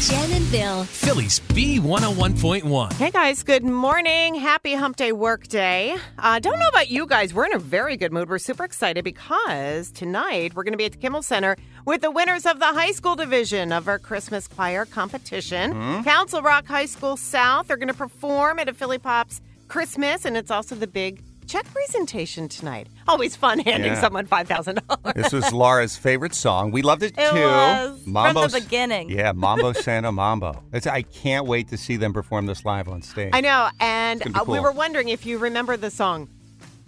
Jen and Bill. Philly's B101.1. Hey guys, good morning. Happy Hump Day work day. Uh, don't know about you guys. We're in a very good mood. We're super excited because tonight we're going to be at the Kimmel Center with the winners of the high school division of our Christmas choir competition. Mm-hmm. Council Rock High School South are going to perform at a Philly Pops Christmas, and it's also the big check presentation tonight. Always fun handing Yeah. someone $5,000. This was Laura's favorite song. We loved it, It too. was from the beginning. Yeah, Mambo Santa Mambo. It's, I can't wait to see them perform this live on stage. I know, and It's gonna be uh, we were wondering if you remember the song.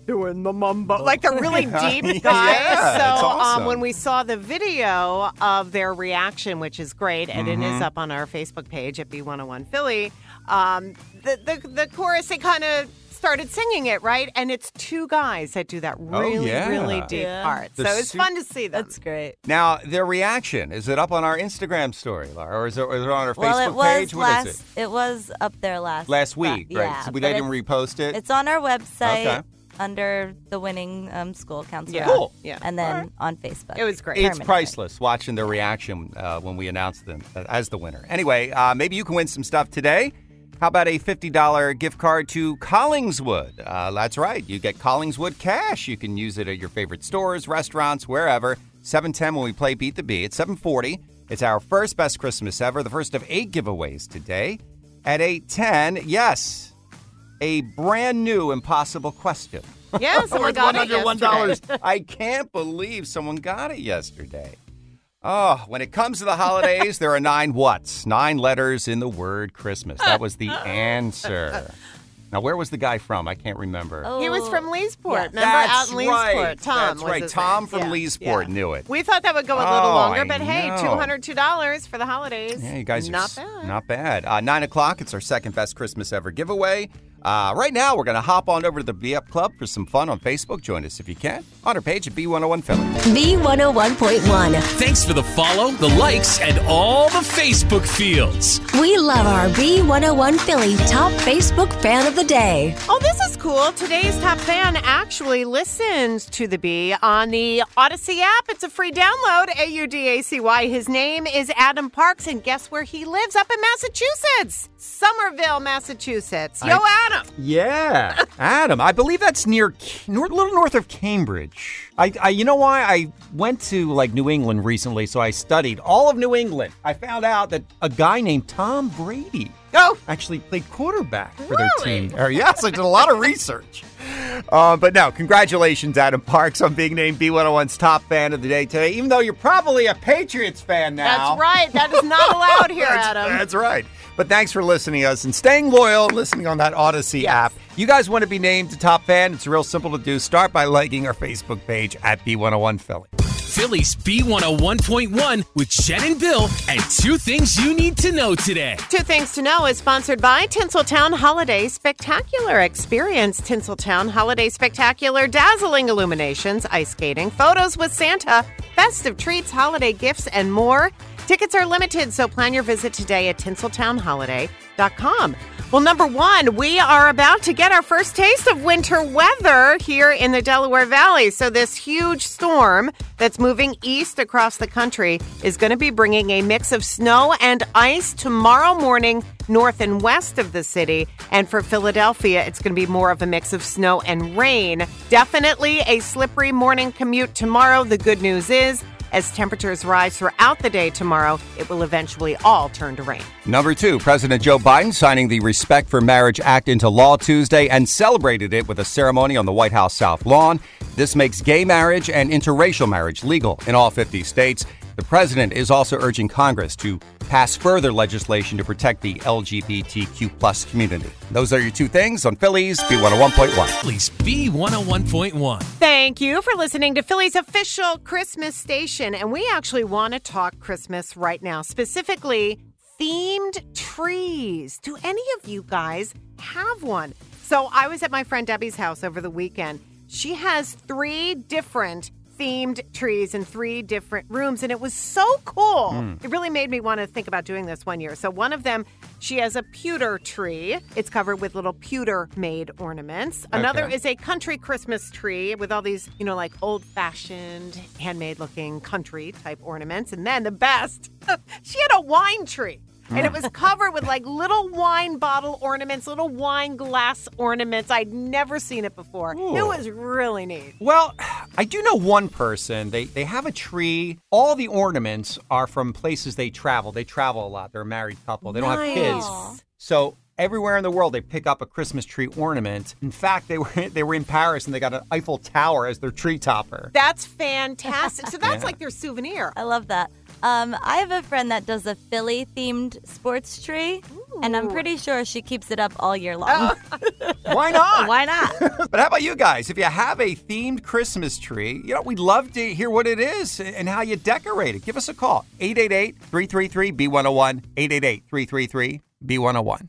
Doing the mumbo, like the really deep Yeah, guys. that's so, awesome. um, when we saw the video of their reaction, which is great, and it Mm-hmm. is up on our Facebook page at B101 Philly, um, the, the the chorus they kind of started singing it right, and it's two guys that do that really, Oh, yeah. really deep Yeah. part. The so it's su- fun to see them. That's great. Now, their reaction, is it up on our Instagram story, Laura? Or is it, or is it on our well, Facebook it was page? Last. is it? was up there last Last week, Fri- right? Yeah, so we but didn't repost it? it's on our website Okay. under the winning um, school council. Yeah. Cool. Yeah. And then on Facebook. It was great. It's Permanently. priceless watching their reaction uh, when we announced them as the winner. Anyway, uh, maybe you can win some stuff today. How about a $50 gift card to Collingswood? Uh, that's right. You get Collingswood cash. You can use it at your favorite stores, restaurants, wherever. 710 when we play Beat the Bee. It's 740. It's our first best Christmas ever, the first of eight giveaways today. At 810, yes, a brand new impossible question. Yes, someone got it $101. yesterday. I can't believe someone got it yesterday. Oh, when it comes to the holidays, there are nine whats, nine letters in the word Christmas. That was the answer. Now, where was the guy from? I can't remember. Oh, He was from Leesport. Yes. Remember That's out in Leesport? right. Tom. That's was right. his Tom name. from Yeah. Leesport Yeah. knew it. We thought that would go a little Oh, longer, I but hey, know. two hundred two dollars for the holidays. Yeah, you guys are not s- bad. Not bad. Uh, nine o'clock. It's our second best Christmas ever giveaway. Uh, right now, we're going to hop on over to the Be Up Club for some fun on Facebook. Join us if you can on our page at B101 Philly. B101.1. Thanks for the follow, the likes, and all the Facebook fields. We love our B101 Philly top Facebook fan of the day. Oh, this is cool. Today's top fan actually listens to the B on the Audacy app. It's a free download. A U D A C Y. His name is Adam Parks, and guess where he lives? Up in Massachusetts, Somerville, Massachusetts. Yo, Adam. Yeah, Adam. I believe that's near, a little north of Cambridge. I, I, you know why? I went to like New England recently, so I studied all of New England. I found out that a guy named Tom Brady Oh. actually played quarterback for their Really? team. Or, yes, I did a lot of research. Uh, but no, congratulations, Adam Parks, on being named B101's top fan of the day today. Even though you're probably a Patriots fan now. That's right. That is not allowed here, That's- Adam. That's right. But thanks for listening to us and staying loyal, listening on that Audacy app. You guys want to be named a top fan? It's real simple to do. Start by liking our Facebook page at B101 Philly. Philly's B101.1 with Jen and Bill, and two things you need to know today. Two Things to Know is sponsored by Tinseltown Holiday Spectacular. Experience Tinseltown Holiday Spectacular, dazzling illuminations, ice skating, photos with Santa, festive treats, holiday gifts, and more. Tickets are limited, so plan your visit today at tinseltownholiday.com. Well, number one, we are about to get our first taste of winter weather here in the Delaware Valley. So, this huge storm that's moving east across the country is going to be bringing a mix of snow and ice tomorrow morning, north and west of the city. And for Philadelphia, it's going to be more of a mix of snow and rain. Definitely a slippery morning commute tomorrow. The good news is As temperatures rise throughout the day tomorrow, it will eventually all turn to rain. Number two, President Joe Biden signing the Respect for Marriage Act into law Tuesday and celebrated it with a ceremony on the White House South Lawn. This makes gay marriage and interracial marriage legal in all 50 states. The president is also urging Congress to pass further legislation to protect the LGBTQ plus community. Those are your two things on Philly's B101.1. Philly's B101.1. Thank you for listening to Philly's official Christmas station. And we actually want to talk Christmas right now, specifically themed trees. Do any of you guys have one? So I was at my friend Debbie's house over the weekend. She has three different themed trees in three different rooms and it was so cool. Hmm. It really made me want to think about doing this one year. So one of them, she has a pewter tree. It's covered with little pewter made ornaments. Another Okay. is a country Christmas tree with all these, you know, like old-fashioned handmade looking country type ornaments. And then the best, she had a wine tree. And it hmm. was covered with like little wine bottle ornaments, little wine glass ornaments. I'd never seen it before. It was really neat. Well, I do know one person. They they have a tree. All the ornaments are from places they travel. They travel a lot. They're a married couple. They don't have kids. So everywhere in the world they pick up a Christmas tree ornament. In fact, they were they were in Paris and they got an Eiffel Tower as their tree topper. That's fantastic. So that's like their souvenir. I love that. Um, I have a friend that does a Philly themed sports tree, and I'm pretty sure she keeps it up all year long. Why not? Why not? But how about you guys? If you have a themed Christmas tree, you know, we'd love to hear what it is and how you decorate it. Give us a call. 888-333-B101. 888-333-B101.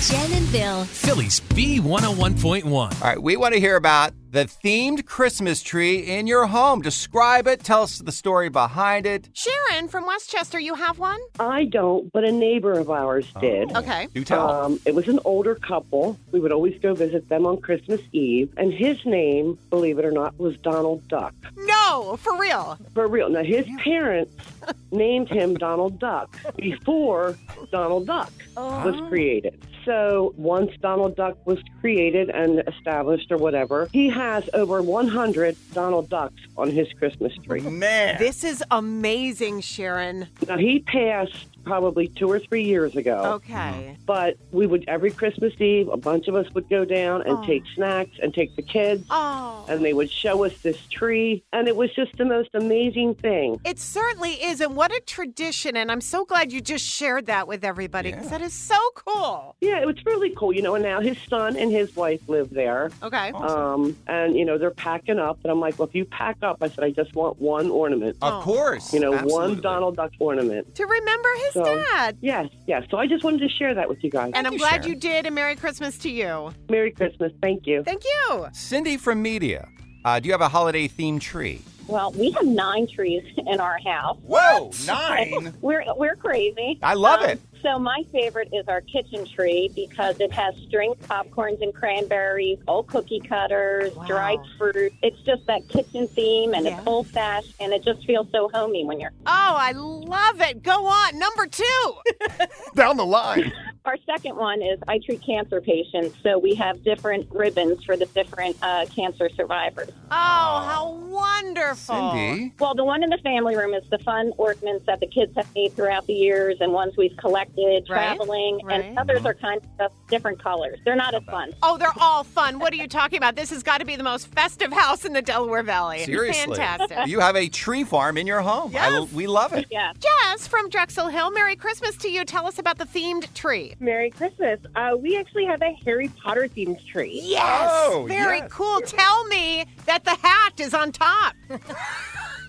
Jen and Bill. Philly's B101.1. All right, we want to hear about the themed Christmas tree in your home. Describe it. Tell us the story behind it. Sharon from West Chester, you have one? I don't, but a neighbor of ours did. Okay. Do tell. Um, it was an older couple. We would always go visit them on Christmas Eve, and his name, believe it or not, was Donald Duck. No, for real. For real. Now, his parents named him Donald Duck before Donald Duck was created. So once Donald Duck was created and established or whatever, he has over 100 Donald Ducks on his Christmas tree. Man. This is amazing, Sharon. Now, he passed probably two or three years ago. Okay. But we would every Christmas Eve, a bunch of us would go down and Oh. take snacks and take the kids, Oh. and they would show us this tree, and it was just the most amazing thing. It certainly is. And what a tradition. And I'm so glad you just shared that with everybody because that is so cool. Yeah, it was really cool, you know. And now his son and his wife live there, Okay. um, and you know they're packing up. And I'm like, well, if you pack up, I said, I just want one ornament. Of course. You know, Absolutely. one Donald Duck ornament. To remember his So- dad. Yes, yes. So I just wanted to share that with you guys. And I'm you, glad Sharon. you did. And Merry Christmas to you. Merry Christmas. Thank you. Thank you. Cindy from Media. Uh, do you have a holiday themed tree? Well, we have nine trees in our house. Whoa, nine. We're we're crazy. I love Um, it. So my favorite is our kitchen tree because it has string popcorns and cranberries, old cookie cutters, Wow. dried fruit. It's just that kitchen theme, and Yeah. it's old fashioned, and it just feels so homey when you're. Oh, I love it. Go on. Number two. Down the line. Our second one is I treat cancer patients, so we have different ribbons for the different uh, cancer survivors. Oh, how wonderful. Cindy. Well, the one in the family room is the fun ornaments that the kids have made throughout the years and ones we've collected Right, traveling, right. and others are kind of different colors. They're not as fun. Oh, they're all fun. What are you talking about? This has got to be the most festive house in the Delaware Valley. Seriously. Fantastic. You have a tree farm in your home. I- we love it. Yeah. Jess from Drexel Hill, Merry Christmas to you. Tell us about the themed tree. Merry Christmas. Uh, we actually have a Harry Potter themed tree. Yes. Oh, Very yes. cool. Tell me that the hat is on top.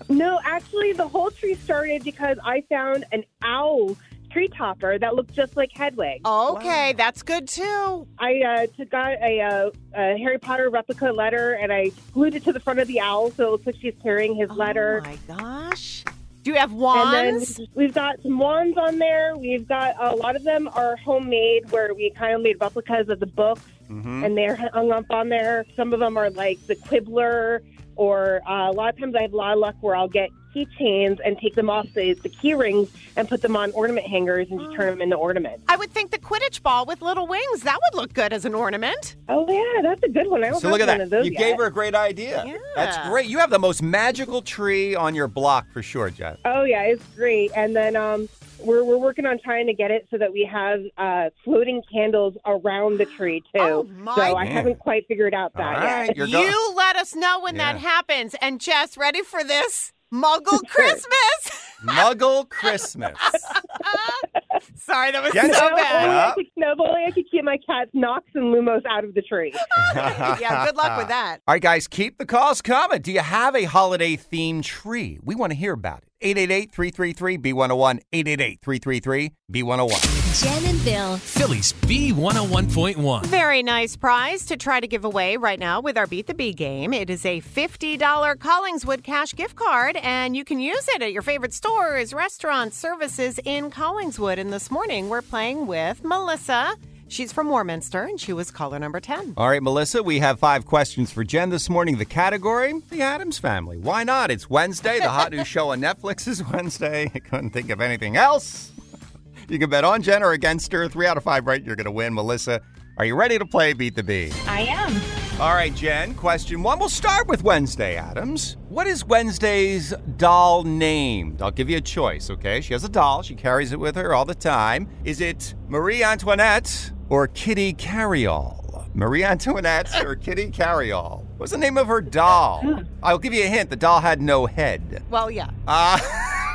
No, actually, the whole tree started because I found an owl tree topper that looked just like Hedwig. Okay, that's good too. I uh, took out a, uh, a Harry Potter replica letter and I glued it to the front of the owl so it looks like she's carrying his letter. Oh my gosh. Do you have And wands? then we've got some wands on there. We've got a lot of them are homemade, where we kind of made replicas of the books, Mm-hmm. and they're hung up on there. Some of them are like the Quibbler, or uh, a lot of times I have a lot of luck where I'll get keychains and take them off the, the key rings and put them on ornament hangers and just turn them into ornaments. I would think the Quidditch ball with little wings, that would look good as an ornament. Oh, yeah, that's a good one. I don't So have look at one that. of those You yet. gave her a great idea. Yeah. That's great. You have the most magical tree on your block for sure, Jen. Oh yeah, it's great. And then um, we're we're working on trying to get it so that we have uh, floating candles around the tree too. Oh, my so I Man. haven't quite figured out that All right, yet. you're you let us know when that happens. And Jess, ready for this? Muggle Christmas. Muggle Christmas. Sorry, that was Yes. so No, only bad. I could, no, but only I could keep my cats Knox and Lumos out of the tree. yeah, good luck with that. All right, guys, keep the calls coming. Do you have a holiday themed tree? We want to hear about it. 888 333 B101. 888 333 B101. Jen and Bill. Philly's B101.1. Very nice prize to try to give away right now with our Beat the Bee game. It is a $50 Collingswood cash gift card, and you can use it at your favorite stores, restaurants, services in Collingswood. And this morning, we're playing with Melissa. She's from Warminster, and she was caller number 10. All right, Melissa, we have five questions for Jen this morning. The category, the Addams Family. Why not? It's Wednesday. The hot new show on Netflix is Wednesday. I couldn't think of anything else. You can bet on Jen or against her. Three out of five right, you're going to win. Melissa, are you ready to play Beat the Bee? I am. All right, Jen, question one. We'll start with Wednesday, Addams. What is Wednesday's doll named? I'll give you a choice, okay? She has a doll. She carries it with her all the time. Is it Marie Antoinette or Kitty Carryall? Marie Antoinette or Kitty Carryall? What's the name of her doll? I'll give you a hint. The doll had no head. Well, yeah, Uh,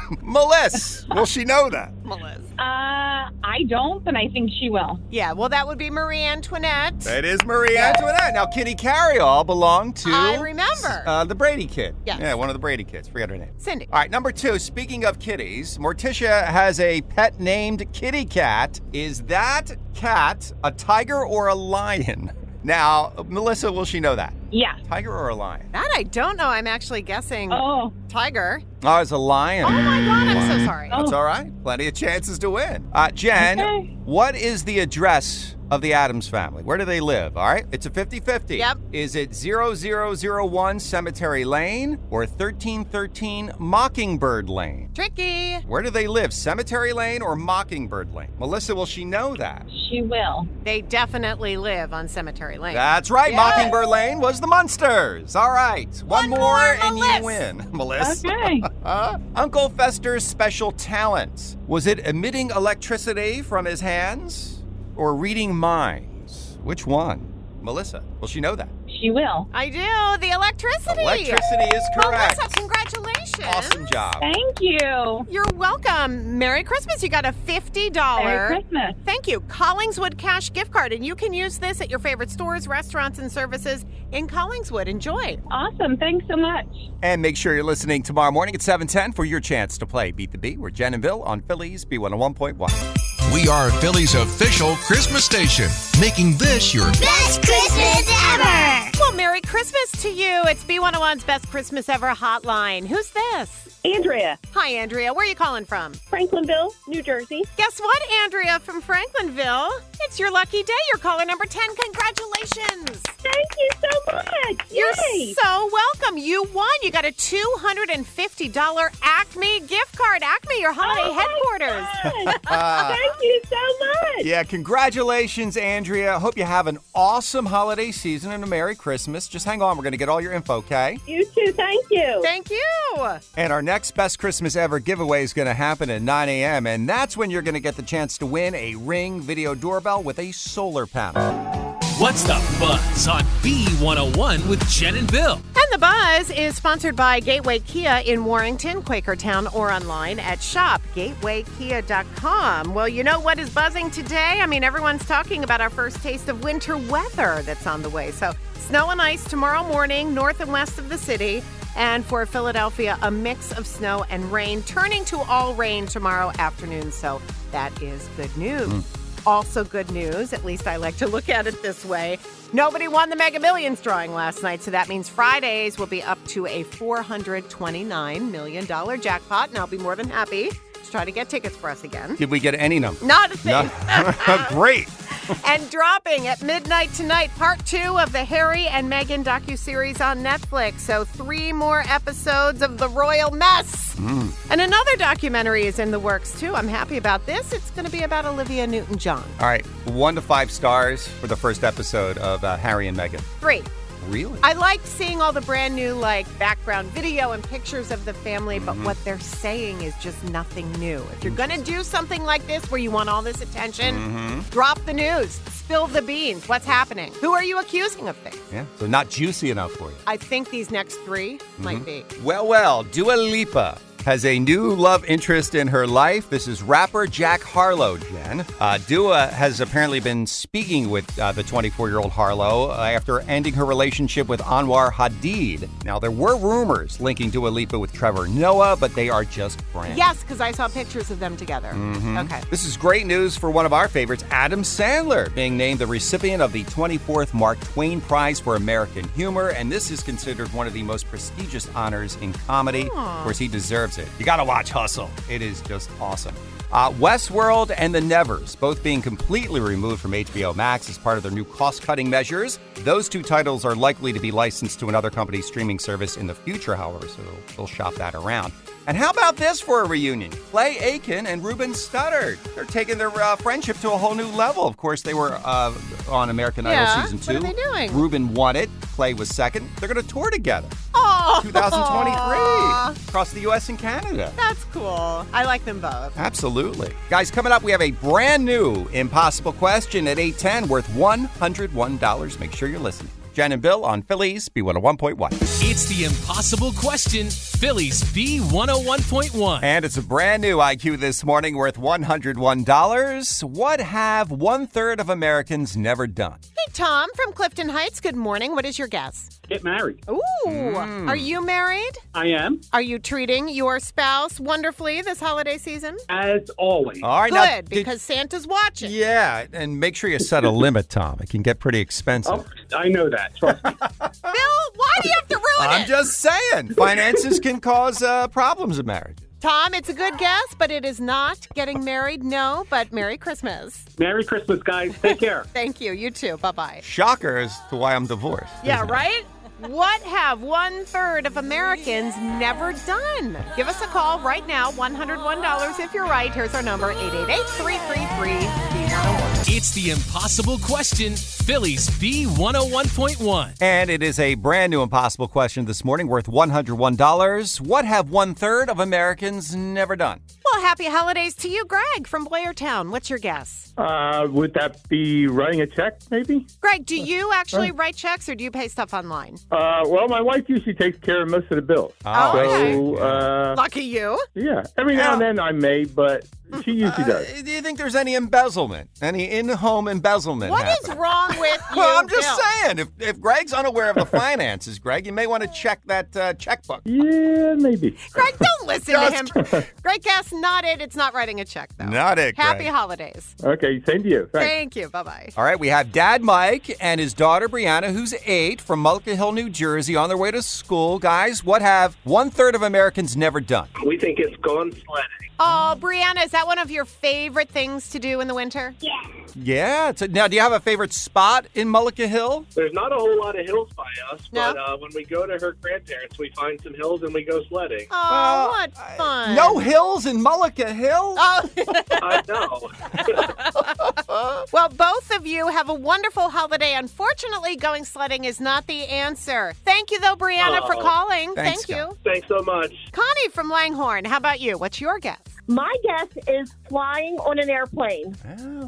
Melissa, will she know that? Melissa. Uh, I don't, but I think she will. Yeah, well, that would be Marie Antoinette. It is Marie Antoinette. Now, Kitty Carryall belonged to. I remember. Uh, the Brady kid. Yes. Yeah, one of the Brady kids. Forget her name. Cindy. All right, number two. Speaking of kitties, Morticia has a pet named Kitty Cat. Is that cat a tiger or a lion? Now, Melissa, will she know that? Yeah. Tiger or a lion? That I don't know. I'm actually guessing Oh, tiger. Oh, it's a lion. Oh my God, I'm so sorry. That's all right. Plenty of chances to win. Uh, Jen, Okay. what is the address of the Addams family? Where do they live? All right. It's a 50 50. Yep. Is it 0001 Cemetery Lane or 1313 Mockingbird Lane? Tricky. Where do they live? Cemetery Lane or Mockingbird Lane? Melissa, will she know that? she will. They definitely live on Cemetery Lane. That's right. Mockingbird Lane was the Munsters. All right. One, One more, more, and Melissa. you win, Melissa. Okay. Uh, Uncle Fester's special talent was it emitting electricity from his hands or reading minds? Which one? Melissa, will she know that? She will. I do. The electricity. Electricity is correct. Melissa, congratulations. Awesome job. Thank you. You're welcome. Merry Christmas. You got a $50. Merry Christmas. Thank you. Collingswood cash gift card. And you can use this at your favorite stores, restaurants, and services in Collingswood. Enjoy. Awesome. Thanks so much. And make sure you're listening tomorrow morning at 710 for your chance to play Beat the Beat. We're Jen and Bill on Philly's B101.1. We are Philly's official Christmas station, making this your Best Christmas ever! Well, Merry Christmas to you. It's B101's Best Christmas Ever hotline. Who's this? Andrea, Hi, Andrea. Where are you calling from? Franklinville, New Jersey. Guess what, Andrea from Franklinville? It's your lucky day. You're caller number 10. Congratulations. Thank you so much. You're Yay. so welcome. You won. You got a $250 Acme gift card. Acme, your holiday Oh, headquarters. Thank uh, you so much. Yeah, congratulations, Andrea. Hope you have an awesome holiday season and a Merry Christmas. Just hang on. We're going to get all your info, okay? You too. Thank you. Thank you. And our next Best Christmas Ever giveaway is going to happen at 9 a.m., and that's when you're going to get the chance to win a Ring video doorbell with a solar panel. What's the buzz on B101 with Jen and Bill? And the buzz is sponsored by Gateway Kia in Warrington, Quakertown, or online at shopgatewaykia.com. Well, you know what is buzzing today? I mean, everyone's talking about our first taste of winter weather that's on the way. So, snow and ice tomorrow morning, north and west of the city. And for Philadelphia, a mix of snow and rain, turning to all rain tomorrow afternoon. So, that is good news. Hmm. Also, good news, at least I like to look at it this way. Nobody won the Mega Millions drawing last night, so that means Fridays will be up to a $429 million jackpot, and I'll be more than happy to try to get tickets for us again. Did we get any number? Not a thing. No. Great. and dropping at midnight tonight, part two of the Harry and Meghan docuseries on Netflix. So, three more episodes of The Royal Mess. Mm. And another documentary is in the works, too. I'm happy about this. It's going to be about Olivia Newton John. All right, one to five stars for the first episode of uh, Harry and Meghan. Three. Really? I liked seeing all the brand new like background video and pictures of the family, but what they're saying is just nothing new. If you're gonna do something like this where you want all this attention, Mm-hmm. drop the news, spill the beans. What's happening? Who are you accusing of things? Yeah, so not juicy enough for you. I think these next 3 might Mhm. be. Well, well, Dua Lipa has a new love interest in her life. This is rapper Jack Harlow, Jen. Uh, Dua has apparently been speaking with uh, the 24 year old Harlow uh, after ending her relationship with Anwar Hadid. Now, there were rumors linking Dua Lipa with Trevor Noah, but they are just friends. Yes, because I saw pictures of them together. Mhm. Okay. This is great news for one of our favorites, Adam Sandler, being named the recipient of the 24th Mark Twain Prize for American Humor. And this is considered one of the most prestigious honors in comedy. Aw. Of course, he deserves it. You got to watch Hustle, it is just awesome. Uh, Westworld and The Nevers, both being completely removed from HBO Max as part of their new cost cutting measures. Those two titles are likely to be licensed to another company's streaming service in the future, however, so they'll shop that around. And how about this for a reunion? Clay Aiken and Ruben Studdard. They're taking their uh, friendship to a whole new level. Of course, they were uh, on American Yeah, Idol season two. what are they doing? Ruben won it. Clay was second. They're going to tour together. Oh, 2023 across the U.S. and Canada. That's cool. I like them both. Absolutely. Guys, coming up, we have a brand new impossible question at 810 worth $101. Make sure you're listening. Jen and Bill on Philly's B101.1. It's the impossible question, Philly's B101.1. And it's a brand new IQ this morning worth $101. What have one third of Americans never done? Hey, Tom from Clifton Heights. Good morning. What is your guess? Get married. Ooh. Mm. Are you married? I am, Are you treating your spouse wonderfully this holiday season? as always. All right, Good, now, did- because Santa's watching. yeah, and make sure you set a limit, Tom. It can get pretty expensive. Oh, I know that. Trust me. Bill, why do you have to ruin it? I'm just saying, finances can cause uh, problems in marriage. Tom, it's a good guess, but it is not getting married. No, but Merry Christmas. Merry Christmas, guys. Take care. Thank you. You too. Bye bye. Shocker as to why I'm divorced. Yeah, isn't it? Right? What have one third of Americans never done? Give us a call right now. $101 if you're right. Here's our number 888 333 It's the impossible question, Philly's B101.1. And it is a brand new impossible question this morning worth $101. What have one third of Americans never done? Well, happy holidays to you, Greg from Boyertown. What's your guess? Uh, would that be writing a check, maybe? Greg, do you actually write checks or do you pay stuff online? Uh, well, my wife usually takes care of most of the bills. Oh, so, uh, Lucky you. yeah, every now and then I may, but she usually does. Uh, do you think there's any embezzlement? Any in-home embezzlement? What is happening? wrong with you? Well, I'm just Bill? saying, if, if Greg's unaware of the finances, Greg, you may want to check that uh, checkbook. Yeah, maybe. Greg, don't listen to him. Greg, guess not it. It's not writing a check, though. Not it, Happy Greg. holidays. Okay, same to you. Thanks. Thank you. Bye bye. All right, we have Dad Mike and his daughter Brianna, who's eight, from Mullica Hill, New Jersey, on their way to school. Guys, what have one third of Americans never done? We think it's gone sledding. Oh, Brianna, is that one of your favorite things to do in the winter? Yeah. Yeah. It's a, now, do you have a favorite spot in Mullica Hill? There's not a whole lot of hills by us, No? but uh, when we go to her grandparents, we find some hills and we go sledding. Oh, what fun. No hills in Mullica Hill? Oh. I know. well, both of you have a wonderful holiday. Unfortunately, going sledding is not the answer. Thank you, though, Brianna, for Oh. calling. Thanks, Thank you. Thanks so much. Connie from Langhorne, how about you? What's your guess? My guess is flying on an airplane.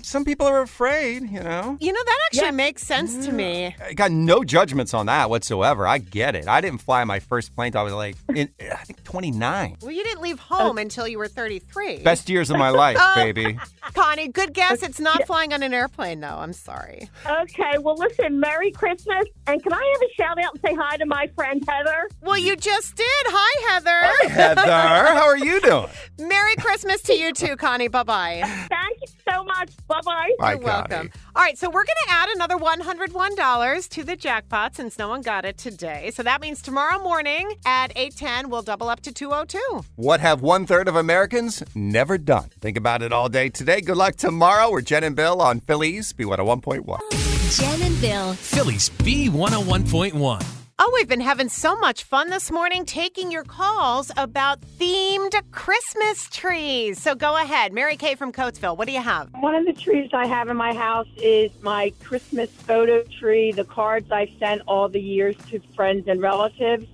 Some people are afraid, you know. You know, that actually makes sense to me. I got no judgments on that whatsoever. I get it. I didn't fly my first plane till I was like, in, I think 29. Well, you didn't leave home until you were 33. Best years of my life, Oh. baby. Connie, good guess. It's not flying on an airplane, though. I'm sorry. Okay, well, listen, Merry Christmas. And can I have a shout out and say hi to my friend Heather? Well, you just did. Hi, Heather. Hi, Heather, how are you doing? Merry Christmas to you too, Connie. Bye bye. Thank you. so much. Bye bye. You're welcome. All right, so we're going to add another $101 to the jackpot since no one got it today. So that means tomorrow morning at 8:10 we'll double up to 202. What have one third of Americans never done? Think about it all day today. Good luck tomorrow. We're Jen and Bill on Philly's B101.1. Jen and Bill. Philly's B101.1. Oh, we've been having so much fun this morning taking your calls about themed Christmas trees. So go ahead. Mary Kay from Coatesville, what do you have? One of the trees I have in my house is my Christmas photo tree, the cards I sent all the years to friends and relatives.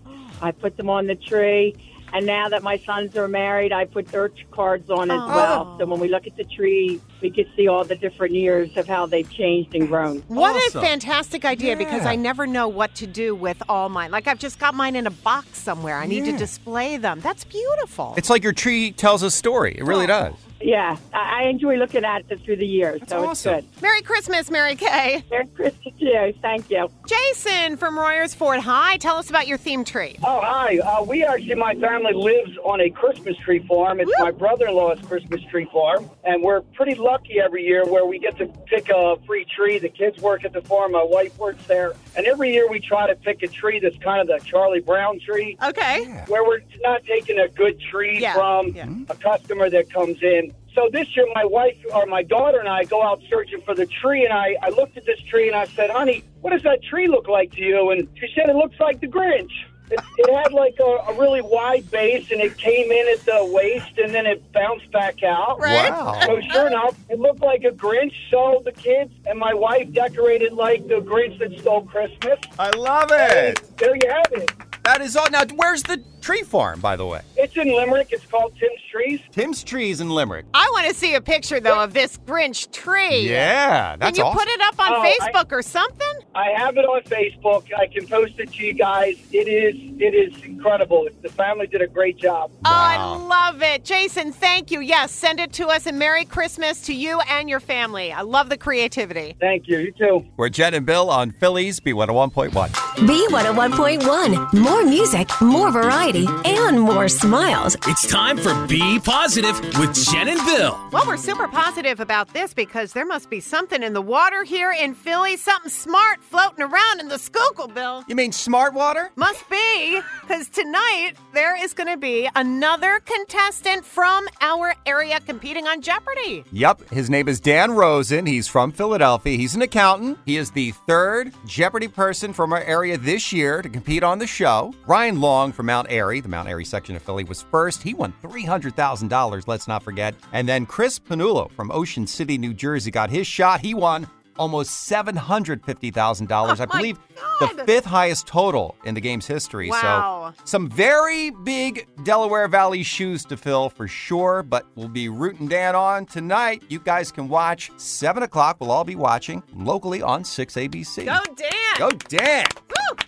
I put them on the tree. And now that my sons are married, I put their cards on as well. So when we look at the tree, we can see all the different years of how they've changed and grown. What a fantastic idea because I never know what to do with all mine. Like I've just got mine in a box somewhere. I need to display them. That's beautiful. It's like your tree tells a story. It really does. Yeah, I I enjoy looking at it through the years, so it's good. Merry Christmas, Mary Kay. Merry Christmas to you. Thank you. Jason from Royersford. Hi, tell us about your theme tree. Oh, hi. Uh, we actually, my family lives on a Christmas tree farm. It's my brother in law's Christmas tree farm. And we're pretty lucky every year where we get to pick a free tree. The kids work at the farm, my wife works there. And every year we try to pick a tree that's kind of the Charlie Brown tree. Okay. Where we're not taking a good tree Yeah, from mm-hmm. a customer that comes in. So this year, my wife or my daughter and I go out searching for the tree, and I, I looked at this tree and I said, "Honey, what does that tree look like to you?" And she said, "It looks like the Grinch." It, it had like a, a really wide base, and it came in at the waist, and then it bounced back out. Right. Wow. So sure enough, it looked like a Grinch. So the kids and my wife decorated like the Grinch that stole Christmas. I love it. There you have it. That is all. Now, where's the tree farm, by the way? It's in Limerick. It's called Tim's Trees. Tim's Trees in Limerick. I want to see a picture though of this Grinch tree. Yeah, that's Can you awesome. put it up on Oh, I- Facebook or something? I have it on Facebook. I can post it to you guys. It is it is incredible. The family did a great job. Oh, I love it. Jason, thank you. Yes, send it to us and Merry Christmas to you and your family. I love the creativity. Thank you. You too. We're Jen and Bill on Philly's B101.1. B101.1. More music, more variety, and more smiles. It's time for Be Positive with Jen and Bill. Well, we're super positive about this because there must be something in the water here in Philly, something smart floating around in the Schuylkill, Bill. You mean smart water? Must be, because tonight there is going to be another contestant from our area competing on Jeopardy. Yep, his name is Dan Rosen. He's from Philadelphia. He's an accountant. He is the third Jeopardy person from our area this year to compete on the show. Ryan Long from Mount Airy, the Mount Airy section of Philly, was first. He won $300,000, let's not forget. And then Cris Pannullo from Ocean City, New Jersey got his shot. He won almost $750,000. I my believe the fifth highest total in the game's history. Wow. So some very big Delaware Valley shoes to fill for sure, but we'll be rooting Dan on tonight. You guys can watch 7 o'clock. We'll all be watching locally on 6ABC. Go, Dan! Go, Dan!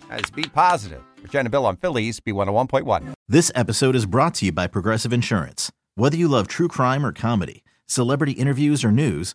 That is Be Positive. For Jen and Bill on Philly's, B101.1. This episode is brought to you by Progressive Insurance. Whether you love true crime or comedy, celebrity interviews or news,